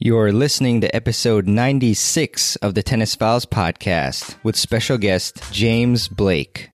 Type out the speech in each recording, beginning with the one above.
You're listening to episode 96 of the Tennis Files podcast with special guest James Blake.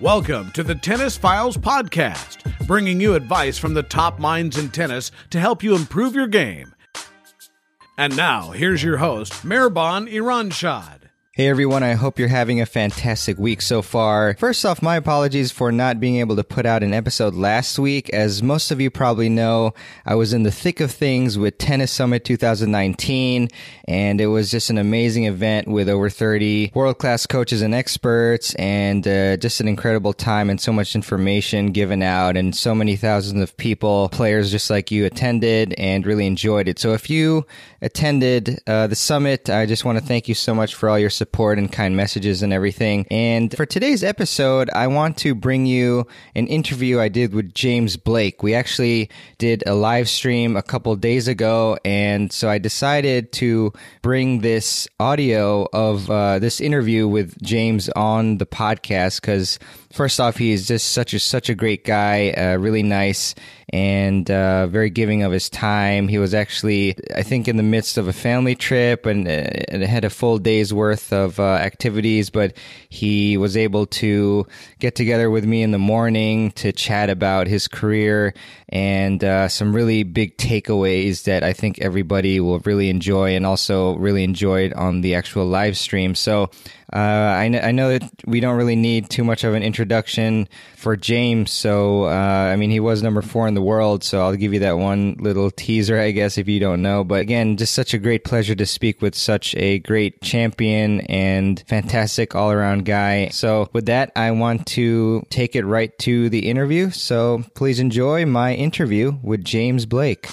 Welcome to the Tennis Files Podcast, bringing you advice from the top minds in tennis to help you improve your game. And now, here's your host, Mirban Iranshad. Hey everyone, I hope you're having a fantastic week so far. First off, my apologies for not being able to put out an episode last week. As most of you probably know, I was in the thick of things with Tennis Summit 2019, and it was just an amazing event with over 30 world class coaches and experts, and uh, just an incredible time and so much information given out, and so many thousands of people, players just like you, attended and really enjoyed it. So if you attended uh, the summit, I just want to thank you so much for all your support support and kind messages and everything. And for today's episode, I want to bring you an interview I did with James Blake. We actually did a live stream a couple days ago, and so I decided to bring this audio of uh, this interview with James on the podcast because first off, he is just such a such a great guy, uh, really nice and uh, very giving of his time. He was actually, I think, in the midst of a family trip and, uh, and had a full day's worth of uh, activities, but he was able to get together with me in the morning to chat about his career and uh, some really big takeaways that I think everybody will really enjoy and also really enjoyed on the actual live stream. So uh, I, kn- I, know that we don't really need too much of an introduction for James. So, uh, I mean, he was number four in the world. So I'll give you that one little teaser, I guess, if you don't know. But again, just such a great pleasure to speak with such a great champion and fantastic all around guy. So with that, I want to take it right to the interview. So please enjoy my interview with James Blake.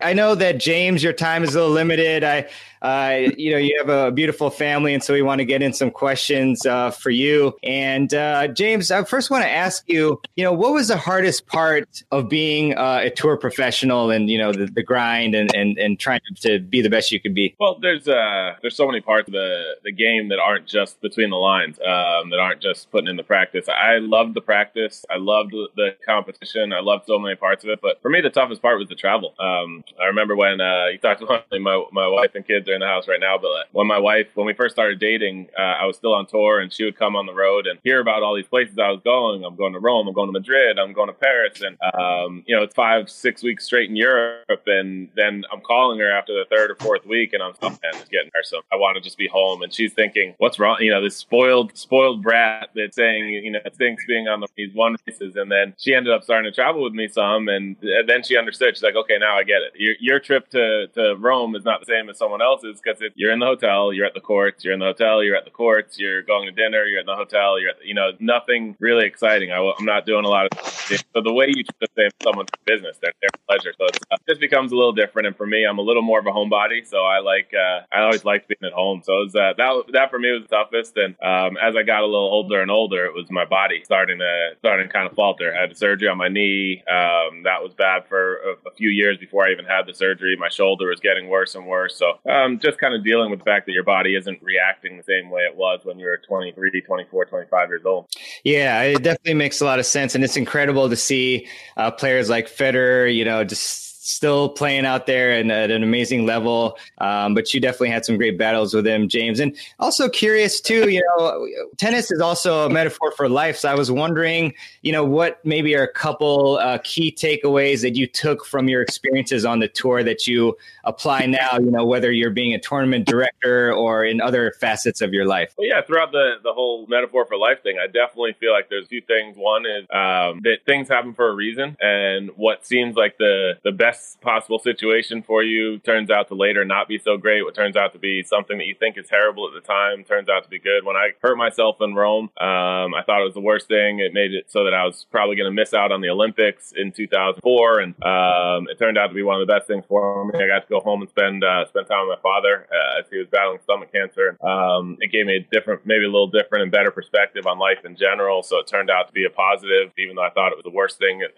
I know that James, your time is a little limited. I uh, you know, you have a beautiful family, and so we want to get in some questions uh, for you. And uh, James, I first want to ask you, you know, what was the hardest part of being uh, a tour professional, and you know, the, the grind and, and and trying to be the best you could be? Well, there's uh, there's so many parts of the the game that aren't just between the lines, um, that aren't just putting in the practice. I loved the practice. I loved the competition. I loved so many parts of it. But for me, the toughest part was the travel. Um, I remember when uh, you talked to my my wife and kids in the house right now, but when my wife, when we first started dating, uh, I was still on tour and she would come on the road and hear about all these places I was going. I'm going to Rome, I'm going to Madrid, I'm going to Paris. And, um, you know, it's five, six weeks straight in Europe. And then I'm calling her after the third or fourth week and I'm oh, man, it's getting there. So I want to just be home. And she's thinking, what's wrong? You know, this spoiled, spoiled brat that's saying, you know, thinks being on the, these one races. And then she ended up starting to travel with me some. And then she understood. She's like, okay, now I get it. Your, your trip to, to Rome is not the same as someone because you're in the hotel, you're at the courts, you're in the hotel, you're at the courts, you're going to dinner, you're at the hotel, you're at, the, you know, nothing really exciting. I, am not doing a lot of so the way you treat the same someone's business, they're their pleasure. So it uh, just becomes a little different. And for me, I'm a little more of a homebody, so I like uh, I always liked being at home. So was, uh, that that for me was the toughest. And um, as I got a little older and older, it was my body starting to starting to kind of falter. I had surgery on my knee. Um, that was bad for a, a, few years before I even had the surgery. My shoulder was getting worse and worse. So um, just kind of dealing with the fact that your body isn't reacting the same way it was when you were 23, 24, 25 years old. Yeah, it definitely makes a lot of sense. And it's incredible to see uh, players like Federer, you know, just still playing out there and at an amazing level. Um, but you definitely had some great battles with him, James. And also curious too, you know, tennis is also a metaphor for life. So I was wondering, you know, what maybe are a couple uh, key takeaways that you took from your experiences on the tour that you apply now, you know, whether you're being a tournament director or in other facets of your life? Well, yeah, throughout the, the whole metaphor for life thing, I definitely feel like there's a few things. One is um, that things happen for a reason. And what seems like the, the best best possible situation for you turns out to later not be so great. What turns out to be something that you think is terrible at the time turns out to be good. When I hurt myself in Rome, um, I thought it was the worst thing. It made it so that I was probably going to miss out on the Olympics in 2004, and um, it turned out to be one of the best things for me. I got to go home and spend uh, spend time with my father uh, as he was battling stomach cancer. Um, it gave me a different, maybe a little different and better perspective on life in general. So it turned out to be a positive, even though I thought it was the worst thing at,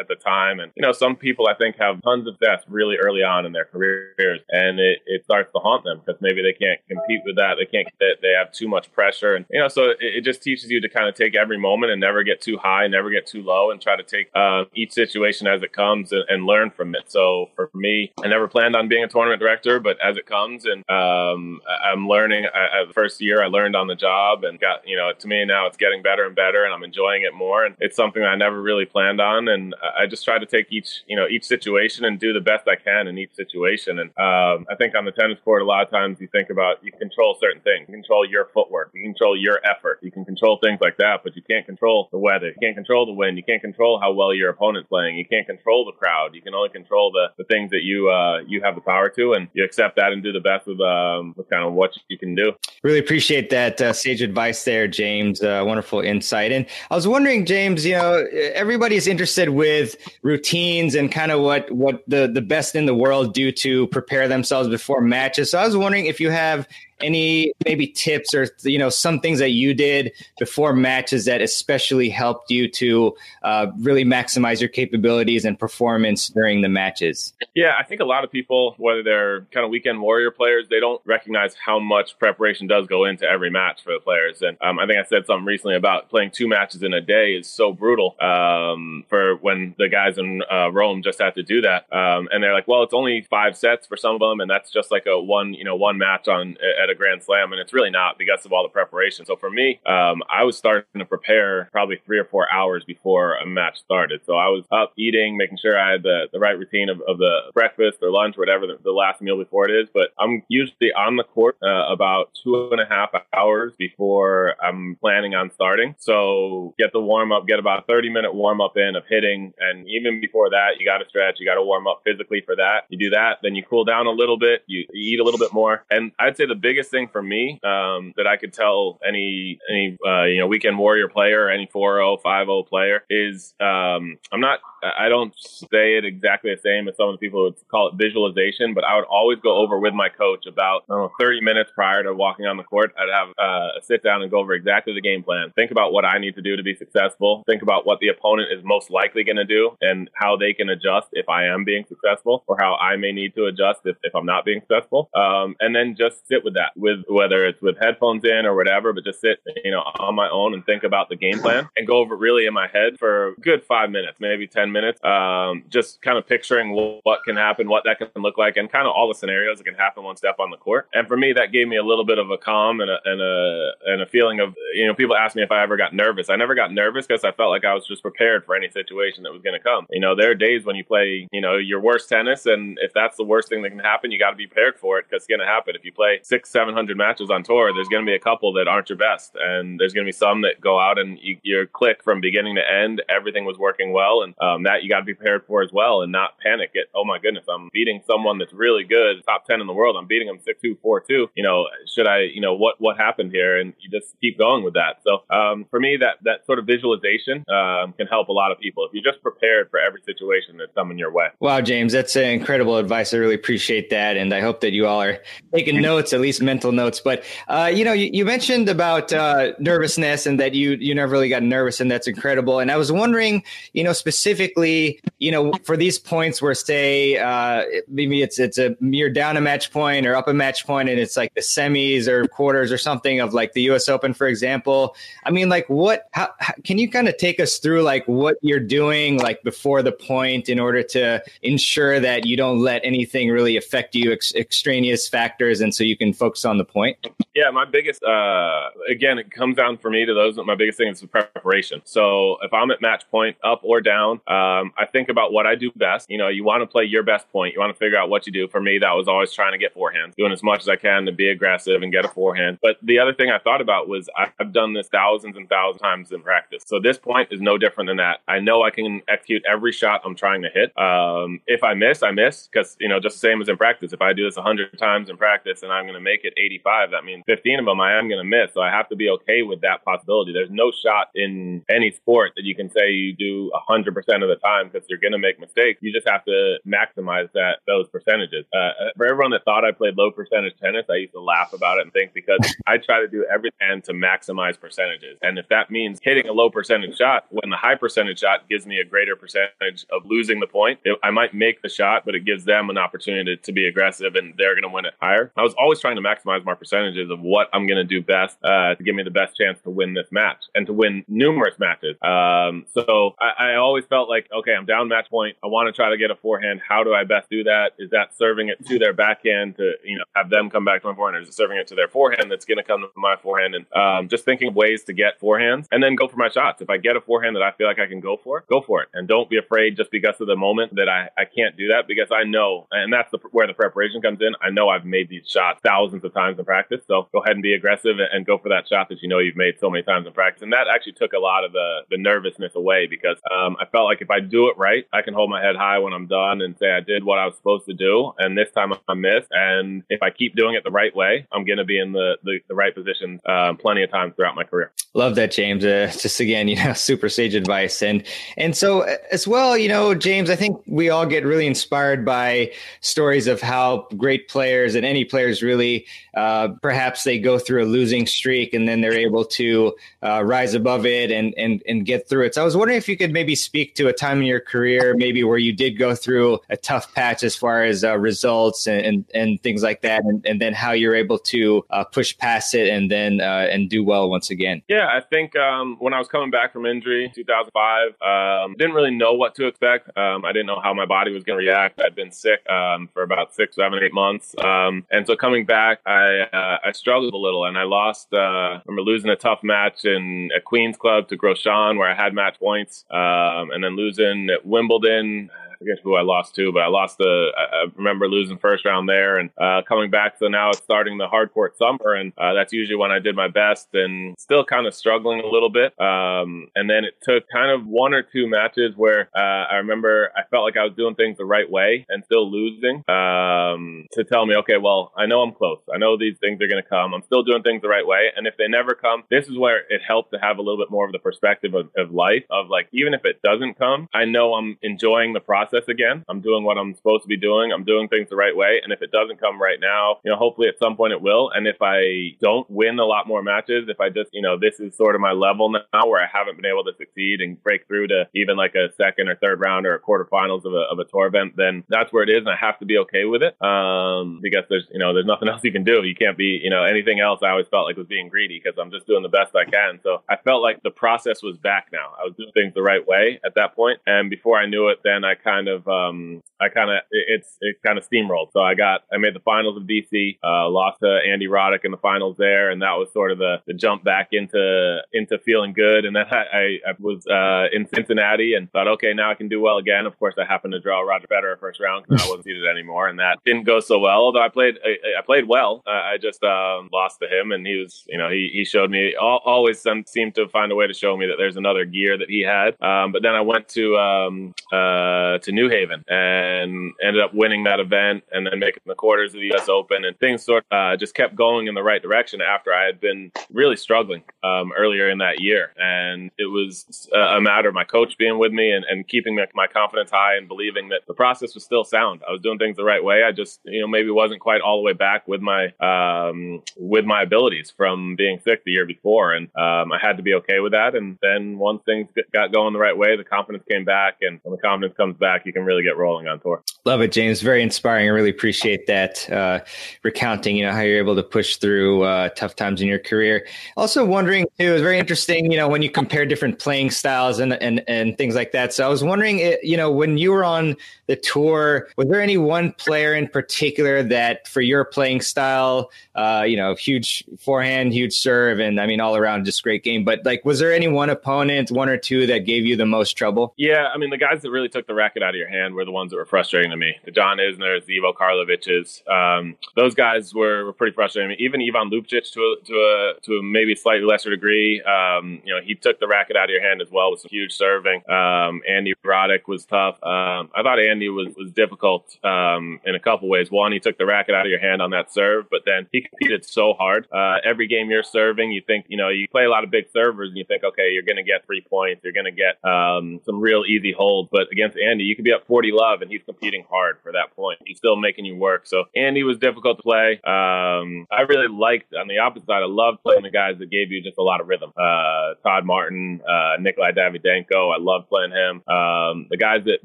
at the time. And you know, some people I think have tons of deaths really early on in their careers, and it, it starts to haunt them because maybe they can't compete with that. They can't. They have too much pressure, and you know, so it, it just teaches you to kind of take every moment and never get too high, never get too low, and try to take uh, each situation as it comes and, and, learn from it. So for me, I never planned on being a tournament director, but as it comes, and um, I'm learning. I, the first year, I learned on the job, and got you know, to me now it's getting better and better, and I'm enjoying it more. And it's something I never really planned on, and I just try to take each you know each situation and do the best I can in each situation. And um, I think on the tennis court, a lot of times you think about you control certain things, you control your footwork, you control your effort, you can control things like that, but you can't control the weather, you can't control the wind, you can't control how well your opponent's playing, you can't control the crowd, you can only control the, the things that you uh, you have the power to, and you accept that and do the best with um, with kind of what you can do. Really appreciate that uh, sage advice there, James. Uh, wonderful insight. And I was wondering, James, you know, everybody's interested with routines and kind of what what the the best in the world do to prepare themselves before matches. So I was wondering if you have any maybe tips or you know some things that you did before matches that especially helped you to uh, really maximize your capabilities and performance during the matches? Yeah i think a lot of people whether they're kind of weekend warrior players they don't recognize how much preparation does go into every match for the players. And um, i think i said something recently about playing two matches in a day is so brutal um, for when the guys in uh, rome just had to do that. Um, and they're like well it's only five sets for some of them and that's just like a one you know one match on at a Grand Slam, and it's really not because of all the preparation. So for me, um, I was starting to prepare probably three or four hours before a match started. So I was up eating, making sure I had the, the right routine of, of the breakfast or lunch, or whatever the, the, last meal before it is. But I'm usually on the court uh, about two and a half hours before I'm planning on starting. So get the warm up, get about 30 minute warm up in of hitting. And even before that, you got to stretch, you got to warm up physically for that. You do that, then you cool down a little bit, you, you eat a little bit more. And I'd say the biggest thing for me um, that I could tell any any uh, you know weekend warrior player, any 4-0, 5-0 player is um, I'm not I don't say it exactly the same as some of the people would call it visualization, but I would always go over with my coach about know, 30 minutes prior to walking on the court. I'd have uh, a sit down and go over exactly the game plan. Think about what I need to do to be successful. Think about what the opponent is most likely going to do and how they can adjust if I am being successful or how I may need to adjust if, if I'm not being successful. Um, and then just sit with that, with whether it's with headphones in or whatever, but just sit, you know, on my own and think about the game plan and go over really in my head for a good five minutes, maybe 10 minutes, um, just kind of picturing what can happen, what that can look like, and kind of all the scenarios that can happen one step on the court. And for me, that gave me a little bit of a calm and a, and a, and a feeling of, you know, people ask me if I ever got nervous. I never got nervous because I felt like I was just prepared for any situation that was going to come. You know, there are days when you play, you know, your worst tennis, and if that's the worst thing that can happen, you got to be prepared for it because it's going to happen. If you play six, 700 matches on tour, there's going to be a couple that aren't your best. And there's going to be some that go out and you, your click from beginning to end, everything was working well. And um, that you got to be prepared for as well and not panic it. Oh my goodness, I'm beating someone that's really good, top 10 in the world. I'm beating them 6 2, 4 2. You know, should I, you know, what, what happened here? And you just keep going with that. So um, for me, that, that sort of visualization um, can help a lot of people. If you're just prepared for every situation that's coming your way. Wow, James, that's uh, incredible advice. I really appreciate that. And I hope that you all are taking notes, at least mental notes. But, uh, you know, you, you mentioned about uh, nervousness and that you, you never really got nervous, and that's incredible. And I was wondering, you know, specifically, you know, for these points where, say, uh, maybe it's it's a you're down a match point or up a match point, and it's like the semis or quarters or something of like the U.S. Open, for example. I mean, like, what? How, how can you kind of take us through like what you're doing like before the point in order to ensure that you don't let anything really affect you, ex- extraneous factors, and so you can focus on the point? Yeah, my biggest, uh, again, it comes down for me to those. My biggest thing is preparation. So if I'm at match point, up or down, um, I think about what I do best. You know, you want to play your best point. You want to figure out what you do. For me, that was always trying to get forehand, doing as much as I can to be aggressive and get a forehand. But the other thing I thought about was I've done this thousands and thousands of times in practice. So this point is no different than that. I know I can execute every shot I'm trying to hit. Um, if I miss, I miss because, you know, just the same as in practice. If I do this 100 times in practice and I'm going to make it 85, that means 15 of them I am going to miss. So I have to be okay with that possibility. There's no shot in any sport that you can say you do 100% of the time because you're going to make mistakes. You just have to maximize that those percentages. Uh, for everyone that thought I played low percentage tennis, I used to laugh about it and think because I try to do everything to maximize percentages. And if that means hitting a low percentage shot, when the high percentage shot gives me a greater percentage of losing the point, it, I might make the shot, but it gives them an opportunity to, to be aggressive and they're going to win it higher. I was always trying to maximize my percentages of what I'm going to do best uh, to give me the best chance to win this match and to win numerous matches. Um, so I, I always felt like, okay, I'm down match point. I want to try to get a forehand. How do I best do that? Is that serving it to their backhand to, you know, have them come back to my forehand or is it serving it to their forehand that's going to come to my forehand? And um, just thinking of ways to get forehands and then go for my shots. If I get a forehand that I feel like I can go for, go for it. And don't be afraid just because of the moment that I, I can't do that because I know, and that's the, where the preparation comes in. I know I've made these shots thousands of times in practice. So go ahead and be aggressive and go for that shot that you know you've made so many times in practice. And that actually took a lot of the, the nervousness away because um, I felt like if I do it right, I can hold my head high when I'm done and say I did what I was supposed to do. And this time I missed. And if I keep doing it the right way, I'm going to be in the, the, the right position um, plenty of times throughout my career. Love that, James. Uh, just again, you know, super sage advice. And, and so uh, as well, you know, James, I think we all get really inspired by stories of how great players and any players really, uh, perhaps they go through a losing streak and then they're able to uh, rise above it and, and, and get through it. So I was wondering if you could maybe speak to a time in your career, maybe where you did go through a tough patch as far as uh, results and, and, and, things like that, and, and then how you're able to uh, push past it and then uh, and do well once again. Yeah, I think um, when I was coming back from injury, 2005, um, didn't really know what to expect. Um, I didn't know how my body was going to react. I'd been sick um, for about six, seven, eight months, um, and so coming back, I uh, I struggled a little, and I lost. Uh, I remember losing a tough match in at Queens Club to Grosjean, where I had match points, um, and then losing at Wimbledon forget who I lost to, but I lost the. I remember losing first round there and uh, coming back. So now it's starting the hard court summer, and uh, that's usually when I did my best, and still kind of struggling a little bit. Um, and then it took kind of one or two matches where uh, I remember I felt like I was doing things the right way and still losing um, to tell me, okay, well, I know I'm close. I know these things are going to come. I'm still doing things the right way, and if they never come, this is where it helped to have a little bit more of the perspective of, of life of like even if it doesn't come, I know I'm enjoying the process process again. I'm doing what I'm supposed to be doing. I'm doing things the right way. And if it doesn't come right now, you know, hopefully at some point it will. And if I don't win a lot more matches, if I just, you know, this is sort of my level now where I haven't been able to succeed and break through to even like a second or third round or a quarterfinals of a, of a tour event, then that's where it is. And I have to be okay with it. Um, because there's, you know, there's nothing else you can do. You can't be, you know, anything else I always felt like was being greedy because I'm just doing the best I can. So I felt like the process was back now. I was doing things the right way at that point. And before I knew it, then I kind of, um, I kind of it's it kind of steamrolled. So I got I made the finals of DC, uh, lost to Andy Roddick in the finals there, and that was sort of the, the jump back into into feeling good. And then I, I, was uh, in Cincinnati and thought, okay, now I can do well again. Of course, I happened to draw Roger Federer first round because I wasn't seeded anymore, and that didn't go so well. Although I played I, I played well, I just um, lost to him, and he was you know he he showed me always seemed to find a way to show me that there's another gear that he had. Um, but then I went to um, uh, to New Haven and and ended up winning that event and then making the quarters of the U.S. Open. And things sort of uh, just kept going in the right direction after I had been really struggling um, earlier in that year. And it was a matter of my coach being with me and, and keeping my, my, confidence high and believing that the process was still sound. I was doing things the right way. I just, you know, maybe wasn't quite all the way back with my um, with my abilities from being sick the year before. And um, I had to be okay with that. And then once things got going the right way, the confidence came back. And when the confidence comes back, back, you can really get rolling on tour. Love it, James. Very inspiring. I really appreciate that uh, recounting, you know, how you're able to push through uh, tough times in your career. Also wondering too, it's very interesting, you know, when you compare different playing styles and and and things like that. So I was wondering, eh, you know, when you were on the tour, was there any one player in particular that, for your playing style, uh, you know, huge forehand, huge serve, and I mean, all around just great game. But like, was there any one opponent, one or two, that gave you the most trouble? Yeah, I mean, the guys that really took the racket out of your hand were the ones that were frustrating to me. The John Isners, the Ivo Karlovic's, um, those guys were, were pretty frustrating. Even Ivan Ljubicic to a, to a to a maybe slightly lesser degree. Um, you know, he took the racket out of your hand as well with some huge serving. Um, Andy Roddick was tough. Um, I thought Andy was was difficult um, in a couple ways. One, he took the racket out of your hand on that serve, but then he competed so hard. Uh, every game you're serving, you think you know you play a lot of big servers, and you think, okay, you're going to get three points, you're going to get um, some real easy holds. But against Andy, you could be up 40 love, and he's competing hard for that point. He's still making you work. So Andy was difficult to play. Um, I really liked on the opposite side. I loved playing the guys that gave you just a lot of rhythm. Uh, Todd Martin, uh, Nikolai Davydenko. I loved playing him. Um, the guys that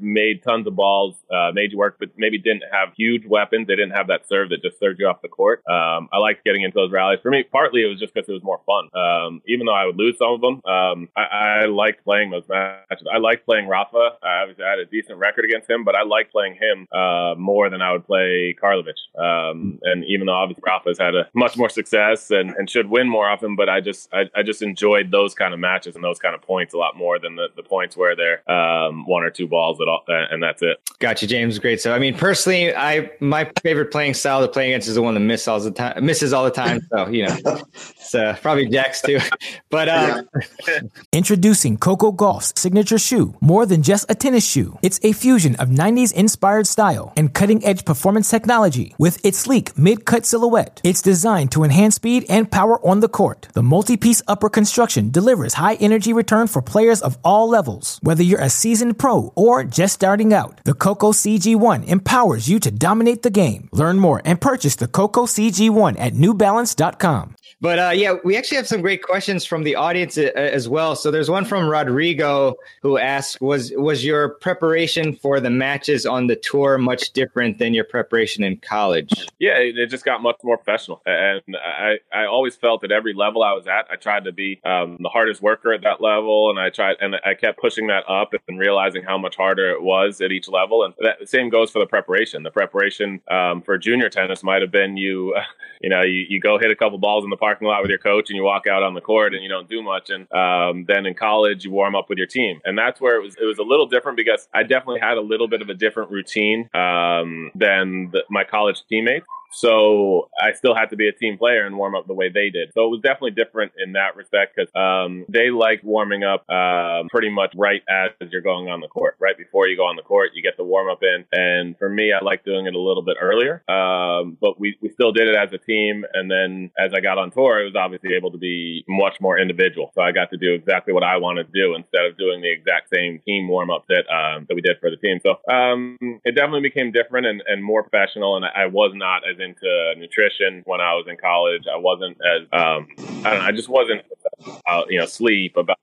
made tons of balls, uh, made you work, but maybe didn't have huge weapons. They didn't have that serve that just served you off the court. Um, I liked getting into those rallies. For me, partly it was just because it was more fun. Um, even though I would lose some of them, um, I, I liked playing those matches. I liked playing Rafa. I obviously had a decent record against him, but I like playing him uh, more than I would play Karlovic. Um, and even though obviously Rafa's had a much more success and, and should win more often, but I just I, I just enjoyed those kind of matches and those kind of points a lot more than the, the points where they're um, one or two balls at all, and that's it. Gotcha, James. Great. So I mean, personally, I my favorite playing style to play against is the one that misses all the time. Misses all the time. So you know, it's uh, probably Jack's too. But uh, Introducing Coco Gauff's signature shoe, more than just a tennis shoe. It's a fusion of 90s inspired style and cutting edge performance technology with its sleek mid cut silhouette. It's designed to enhance speed and power on the court. The multi piece upper construction delivers high energy return for players of all levels. Whether you're a seasoned pro or just starting out, the Coco CG1 empowers you to dominate the game. Learn more and purchase the Coco CG1 at newbalance.com. But uh, yeah, we actually have some great questions from the audience uh, as well. So there's one from Rodrigo who asks, "Was was your preparation for the matches on the tour much different than your preparation in college?" Yeah, it just got much more professional, and I I always felt at every level I was at, I tried to be um, the hardest worker at that level, and I tried and I kept pushing that up and realizing how much harder it was at each level. And that same goes for the preparation. The preparation um, for junior tennis might have been you, you know, you, you go hit a couple balls in the parking lot with your coach and you walk out on the court and you don't do much. And um, then in college, you warm up with your team. And that's where it was, it was a little different because I definitely had a little bit of a different routine um, than the, my college teammates. So I still had to be a team player and warm up the way they did. So it was definitely different in that respect because um, they like warming up um, pretty much right as you're going on the court. Right before you go on the court, you get the warm up in. And for me, I like doing it a little bit earlier. Um, but we, we still did it as a team. And then as I got on tour, it was obviously able to be much more individual. So I got to do exactly what I wanted to do instead of doing the exact same team warm up that um, that we did for the team. So um, it definitely became different and, and more professional. And I was not as into nutrition when I was in college. I wasn't as um, I don't know. I just wasn't uh, you know sleep about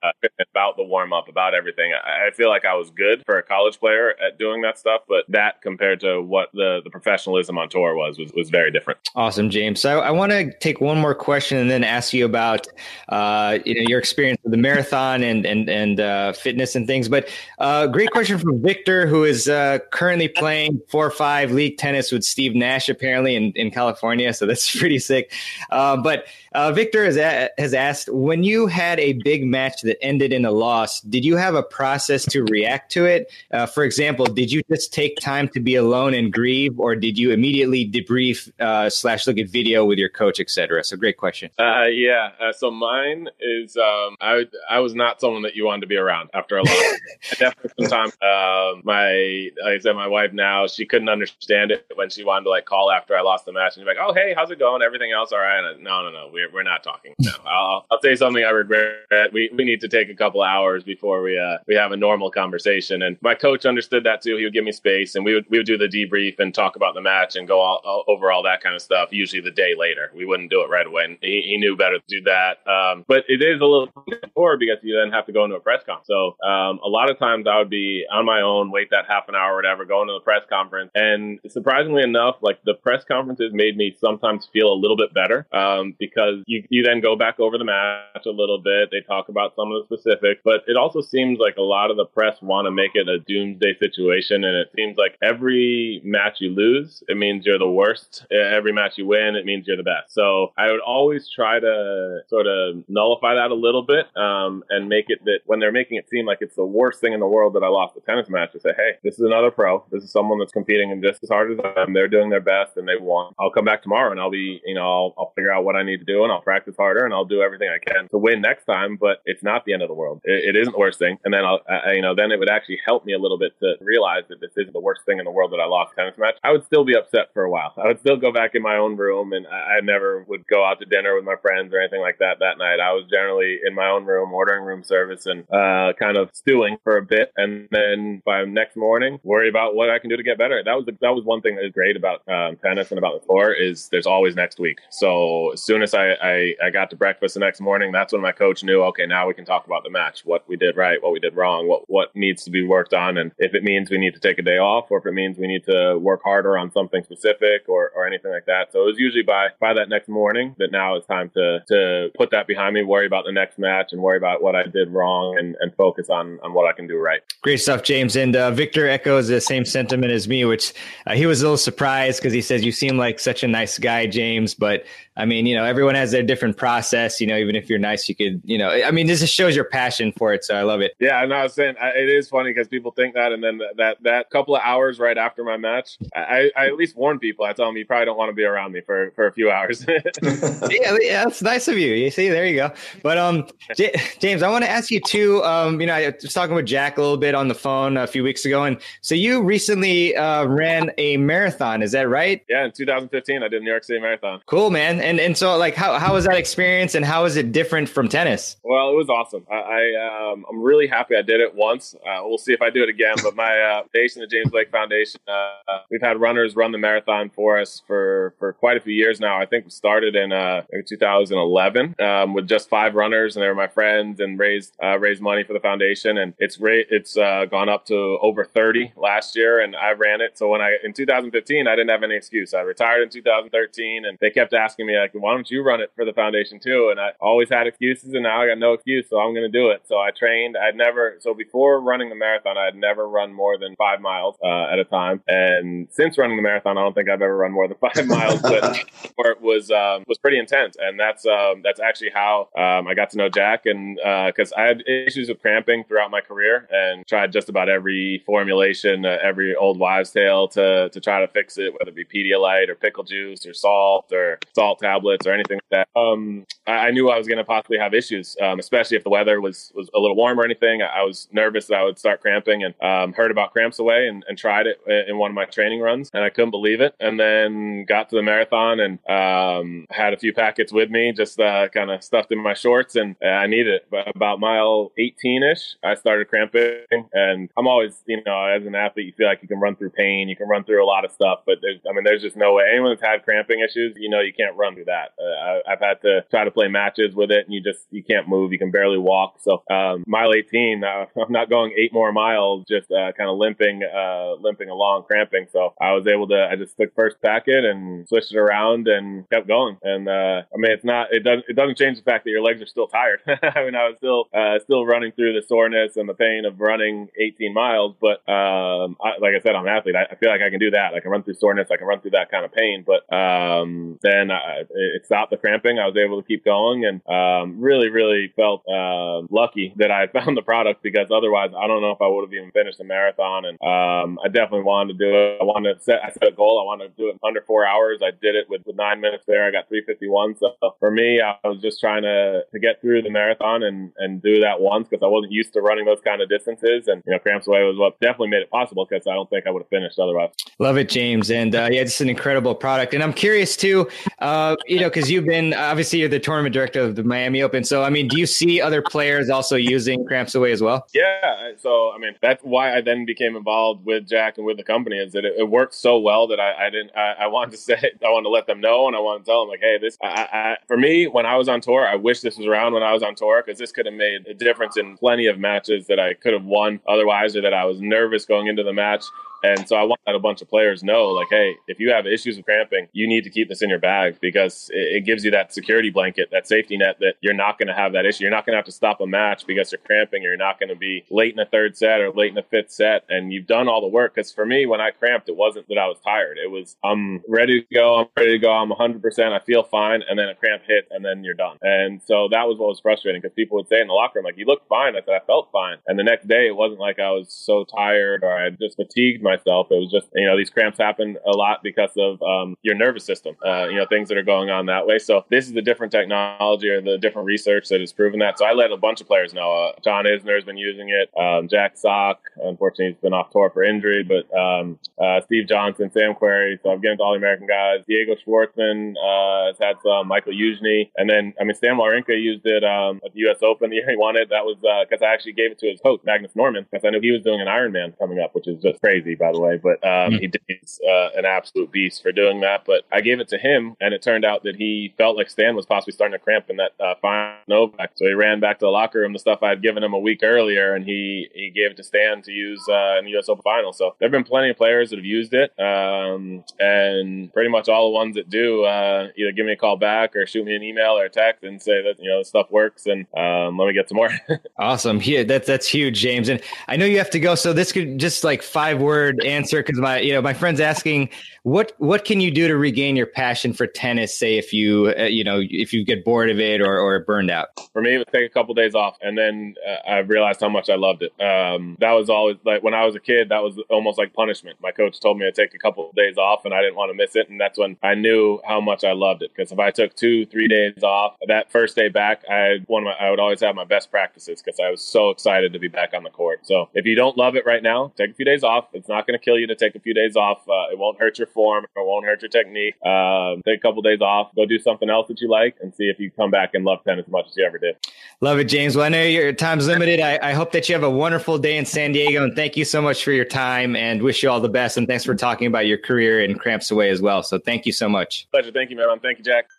about the warm up about everything. I, I, feel like I was good for a college player at doing that stuff, but that compared to what the the professionalism on tour was was, was very different. Awesome, James. So I, I want to take one more question and then ask you about uh, you know your experience with the marathon and and and uh, fitness and things. But uh, great question from Victor, who is uh, currently playing four five league tennis with Steve Nash apparently in, in California. So that's pretty sick. Uh, but uh, Victor has, a- has asked when you had a big match that ended in a loss, did you have a process to react to it? Uh, for example, did you just take time to be alone and grieve, or did you immediately debrief uh, slash look at video with your coach, etc.? So, great question. Uh, yeah. Uh, so mine is um, I I was not someone that you wanted to be around after a loss. definitely sometimes uh, my like I said, my wife now she couldn't understand it when she wanted to like call after I lost the match and be like, oh hey, how's it going? Everything else all right? And I, no, no, no, we're we're not talking. No, I'll, I'll say something I regret. We we need to take a couple hours before we uh we have a normal conversation. And my coach understood that too. He would give me space, and we would we would do the debrief and talk about the match and go all, all, over all that kind of stuff. Usually the day later, we wouldn't do it right away. And he, he knew better to do that. Um, but it is a little more because you then have to go into a press conference. So um, a lot of times I would be on my own, wait that half an hour or whatever, go into the press conference, and surprisingly enough, like the press conferences made me sometimes feel a little bit better um, because you you then go back over the match a little bit. They talk about some of the specifics, but it also seems like a lot of the press want to make it a doomsday situation, and it seems like every match you lose, it means you're the worst. Every match you win, it means you're the best. So I would always try to sort of nullify that a little bit um, and make it that when they're making it seem like it's the worst thing in the world that I lost a tennis match, to say, hey, this is another pro. This is someone that's competing and just as hard as them. They're doing their best and they won. I'll come back tomorrow and I'll be, you know, I'll, I'll figure out what I need to do and I'll practice harder and I'll do everything I can to win next time. But it's not the end of the world. it, it isn't the worst thing. And then I'll, I, you know, then it would actually help me a little bit to realize that this isn't the worst thing in the world that I lost tennis match. I would still be upset for a while. I would still go back in my own room and I, I never would go out to dinner with my friends or anything like that that night. I was generally in my own room ordering room service and uh, kind of stewing for a bit. And then by next morning, worry about what I can do to get better. That was the, that was one thing that is great about um, tennis and about the tour is there's always next week. So as soon as I, I, I got to breakfast the next morning, that's when my coach knew, okay, now we can talk about the match, what we did right, what we did wrong, what, what needs to be worked on. And if it means we need to take a day off or if it means we need to work harder on something specific or, or anything like that. So it was usually by, by that next morning that now it's time to, to put that behind me, worry about the next match and worry about what I did wrong and, and focus on, on what I can do right. Great stuff, James. And uh, Victor echoes the same sentiment as me, which uh, he was a little surprised because he says, You seem like such a nice guy, James, but I mean, you know, everyone has their different process. You know, even if you're nice, you could, you know, I mean, this just shows your passion for it. So I love it. Yeah, and I was saying it is funny because people think that, and then that that couple of hours right after my match, I, I at least warn people. I tell them you probably don't want to be around me for for a few hours. yeah, yeah, that's nice of you. You see, there you go. But um, J- James, I want to ask you too. Um, you know, I was talking with Jack a little bit on the phone a few weeks ago, and so you recently uh, ran a marathon. Is that right? Yeah, in 2015, I did New York City Marathon. Cool, man and and so like how how was that experience and how is it different from tennis? Well, it was awesome. I, I um, I'm really happy I did it once. Uh, we'll see if I do it again. But my uh, foundation, the James Blake Foundation, uh, we've had runners run the marathon for us for for quite a few years now. I think we started in uh, 2011 um, with just five runners, and they were my friends, and raised uh, raised money for the foundation. And it's ra- it's uh, gone up to over 30 last year, and I ran it. So when I in 2015, I didn't have any excuse. I retired in 2013, and they kept asking me me like, why don't you run it for the foundation too? And I always had excuses, and now I got no excuse, so I'm going to do it. So I trained. I'd never so before running the marathon, I'd never run more than five miles uh, at a time. And since running the marathon, I don't think I've ever run more than five miles, but it was um, was pretty intense. And that's um, that's actually how um, I got to know Jack, and because uh, I had issues with cramping throughout my career, and tried just about every formulation, uh, every old wives' tale to to try to fix it, whether it be Pedialyte or pickle juice or salt or salt tablets or anything like that. Um, I, I, knew I was going to possibly have issues, um, especially if the weather was, was a little warm or anything. I, I was nervous that I would start cramping and um, heard about Cramps Away and, and, tried it in one of my training runs. And I couldn't believe it. And then got to the marathon and um, had a few packets with me, just uh, kind of stuffed in my shorts. And I needed it. But about mile 18 ish, I started cramping. And I'm always, you know, as an athlete, you feel like you can run through pain, you can run through a lot of stuff. But there's, I mean, there's just no way. Anyone that's had cramping issues, you know, you can't run through that. Uh, I, have had to try to play matches with it, and you just you can't move. You can barely walk. So um, mile 18, uh, I'm not going eight more miles, just uh, kind of limping, uh, limping along, cramping. So I was able to. I just took first packet and switched it around and kept going. And uh, I mean, it's not. It doesn't. It doesn't change the fact that your legs are still tired. I mean, I was still uh, still running through the soreness and the pain of running 18 miles. But um, I, like I said, I'm an athlete. I, I, feel like I can do that. I can run through soreness. I can run through that kind of pain. But um, then I, it stopped the cramping. I was able to keep going and um, really, really felt uh, lucky that I found the product because otherwise I don't know if I would have even finished the marathon. And um, I definitely wanted to do it. I wanted to set, I set a goal. I wanted to do it under four hours. I did it with, with nine minutes there. I got 351. So for me, I was just trying to, to get through the marathon and, and do that once because I wasn't used to running those kind of distances. And, you know, Cramps Away was what definitely made it possible because I don't think I would have finished otherwise. Love it, James. And uh, yeah, it's an incredible product. And I'm curious too, uh, you know, because you've been obviously you're the tournament director of the Miami Open. So, I mean, do you see other players also using Cramps Away as well? Yeah. So, I mean, that's why I then became involved with Jack and with the company is that it, it worked so well that I, I didn't. I, I, wanted to say, I wanted to let them know, and I wanted to tell them like, hey, this. I, for me, when I was on tour, I wish this was around when I was on tour because this could have made a difference in plenty of matches that I could have won otherwise, or that I was nervous going into the match and so I want let a bunch of players know, like, hey, if you have issues with cramping, you need to keep this in your bag because it, gives you that security blanket, that safety net that you're not going to have that issue. You're not going to have to stop a match because you're cramping. Or you're not going to be late in the third set or late in the fifth set. And you've done all the work. Because for me, when I cramped, it wasn't that I was tired. It was, I'm ready to go. I'm ready to go. I'm 100%. I feel fine. And then a cramp hit and then you're done. And so that was what was frustrating because people would say in the locker room, like, you look fine. I said, I felt fine. And the next day, it wasn't like I was so tired or I just fatigued myself. It was just you know, these cramps happen a lot because of um, your nervous system, uh, you know, things that are going on that way. So this is the different technology or the different research that has proven that. So I let a bunch of players know. Uh, John Isner has been using it. Um, Jack Sock, unfortunately, he's been off tour for injury, but um, uh, Steve Johnson, Sam Querrey. So I'm getting to all the American guys. Diego Schwartzman uh, has had some. Michael Youzhny. And then, I mean, Stan Wawrinka used it um, at the U.S. Open the year he won it. That was because uh, I actually gave it to his coach, Magnus Norman, because I knew he was doing an Ironman coming up, which is just crazy, by the way. But um, mm-hmm. he did, he's uh, an absolute beast for doing that. But I gave it to him, and it turned out that he felt like Stan was possibly starting to cramp in that uh, final Novak. So he ran back to the locker room, the stuff I had given him a week earlier, and he he gave it to Stan to use uh, in the U.S. Open final. So there have been plenty of players that have used it, um, and pretty much all the ones that do uh, either give me a call back or shoot me an email or a text and say that you know the stuff works, and um, let me get some more. awesome, yeah, that's that's huge, James. And I know you have to go, so this could just like five word answer because my you know my friends asking what what can you do to regain your passion for tennis? Say if you uh, you know if you get bored of it or, or burned out. For me, it would take a couple days off, and then uh, I realized how much I loved it. Um, that was always like when I was a kid. That was almost like punishment. My coach told me to take a couple of days off, and I didn't want to miss it. And that's when I knew how much I loved it. Because if I took two, three days off, that first day back, I one I would always have my best practices because I was so excited to be back on the court. So if you don't love it right now, take a few days off. It's not going to kill you to take a few days off. Uh, it won't hurt your form. It won't hurt your technique. Um, take a couple days off, go do something else that you like, and see if you come back and love tennis as much as you ever did. Love it, James. Well, I know your time's limited. I, I hope that you have a wonderful day in San Diego, and thank you so much for your time. And wish you all the best. And thanks for talking about your career and Cramps Away as well. So thank you so much. Pleasure. Thank you, man. Thank you, Jack.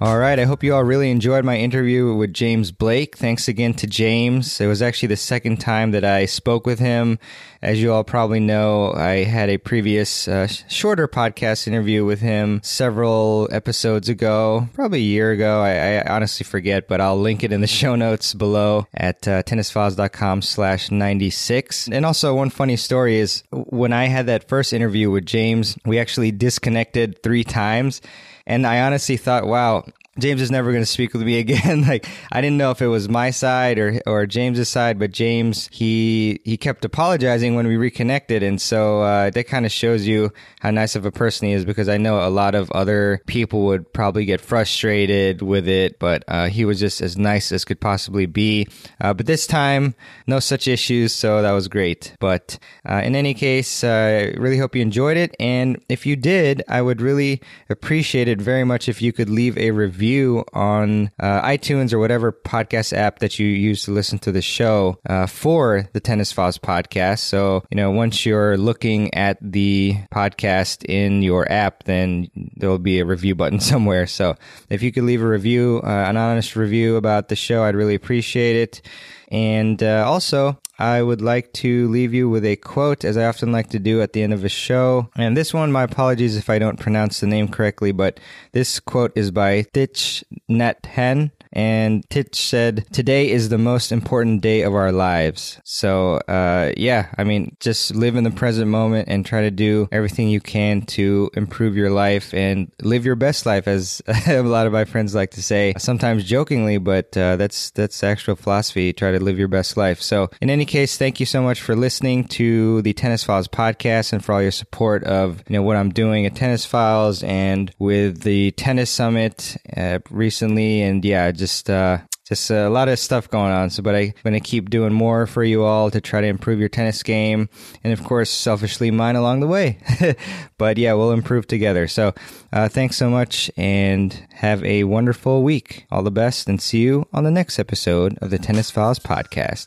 All right. I hope you all really enjoyed my interview with James Blake. Thanks again to James. It was actually the second time that I spoke with him. As you all probably know, I had a previous uh, shorter podcast interview with him several episodes ago, probably a year ago. I, I honestly forget, but I'll link it in the show notes below at uh, tennisfiles.com slash 96. And also one funny story is when I had that first interview with James, we actually disconnected three times. And I honestly thought, wow, James is never going to speak with me again. like I didn't know if it was my side or or James's side, but James he he kept apologizing when we reconnected, and so uh, that kind of shows you how nice of a person he is. Because I know a lot of other people would probably get frustrated with it, but uh, he was just as nice as could possibly be. Uh, but this time, no such issues, so that was great. But uh, in any case, I really hope you enjoyed it, and if you did, I would really appreciate it very much if you could leave a review review on uh, iTunes or whatever podcast app that you use to listen to the show uh, for the Tennis Files podcast. So, you know, once you're looking at the podcast in your app, then there'll be a review button somewhere. So if you could leave a review, uh, an honest review about the show, I'd really appreciate it. And uh, also, I would like to leave you with a quote, as I often like to do at the end of a show. And this one, my apologies if I don't pronounce the name correctly, but this quote is by Thich Hanh. And Thich said, Today is the most important day of our lives. So, uh, yeah, I mean, just live in the present moment and try to do everything you can to improve your life and live your best life, as a lot of my friends like to say, sometimes jokingly, but uh, that's, that's actual philosophy. Try to live your best life. So, in any case, thank you so much for listening to the Tennis Files podcast and for all your support of, you know, what I'm doing at Tennis Files and with the Tennis Summit uh, recently. And yeah, just uh, just a lot of stuff going on. So, but I'm going to keep doing more for you all to try to improve your tennis game. And of course, selfishly mine along the way. but yeah, we'll improve together. So, uh, thanks so much and have a wonderful week. All the best and see you on the next episode of the Tennis Files podcast.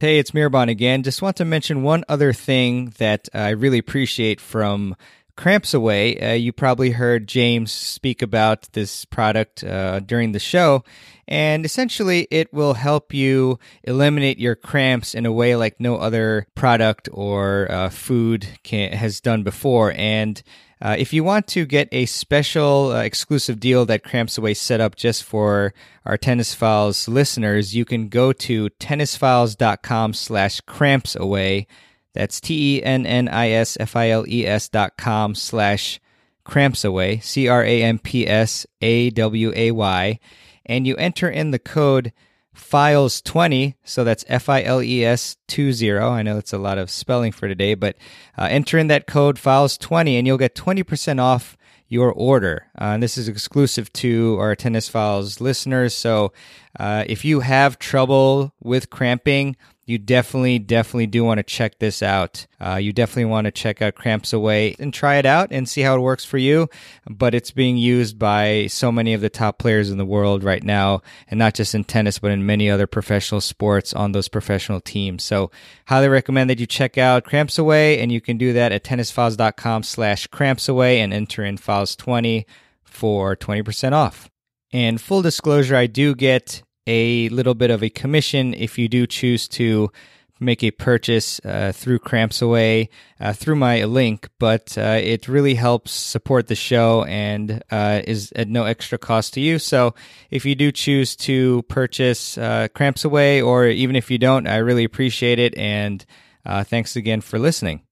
Hey, it's Mirban again. Just want to mention one other thing that I really appreciate from Cramps Away. Uh, you probably heard James speak about this product uh, during the show, and essentially it will help you eliminate your cramps in a way like no other product or uh, food can, has done before. And uh, if you want to get a special uh, exclusive deal that Cramps Away set up just for our Tennis Files listeners, you can go to tennisfiles.com slash cramps away that's T E N N I S F I L E S dot com slash cramps away, C R A M P S A W A Y. And you enter in the code files 20 so that's f-i-l-e-s 20 i know it's a lot of spelling for today but uh, enter in that code files 20 and you'll get 20% off your order. Uh, and this is exclusive to our tennis files listeners. So uh, if you have trouble with cramping you definitely, definitely do want to check this out. Uh, you definitely want to check out Cramps Away and try it out and see how it works for you. But it's being used by so many of the top players in the world right now, and not just in tennis, but in many other professional sports on those professional teams. So highly recommend that you check out Cramps Away, and you can do that at tennisfiles.com slash cramps away and enter in files 20 for 20% off. And full disclosure, I do get a little bit of a commission if you do choose to make a purchase uh, through Cramps Away uh, through my link, but uh, it really helps support the show and uh, is at no extra cost to you. So if you do choose to purchase uh, Cramps Away, or even if you don't, I really appreciate it. And uh, thanks again for listening.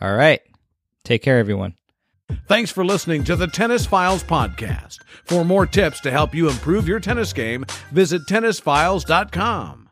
All right. Take care, everyone. Thanks for listening to the Tennis Files podcast. For more tips to help you improve your tennis game, visit tennisfiles.com.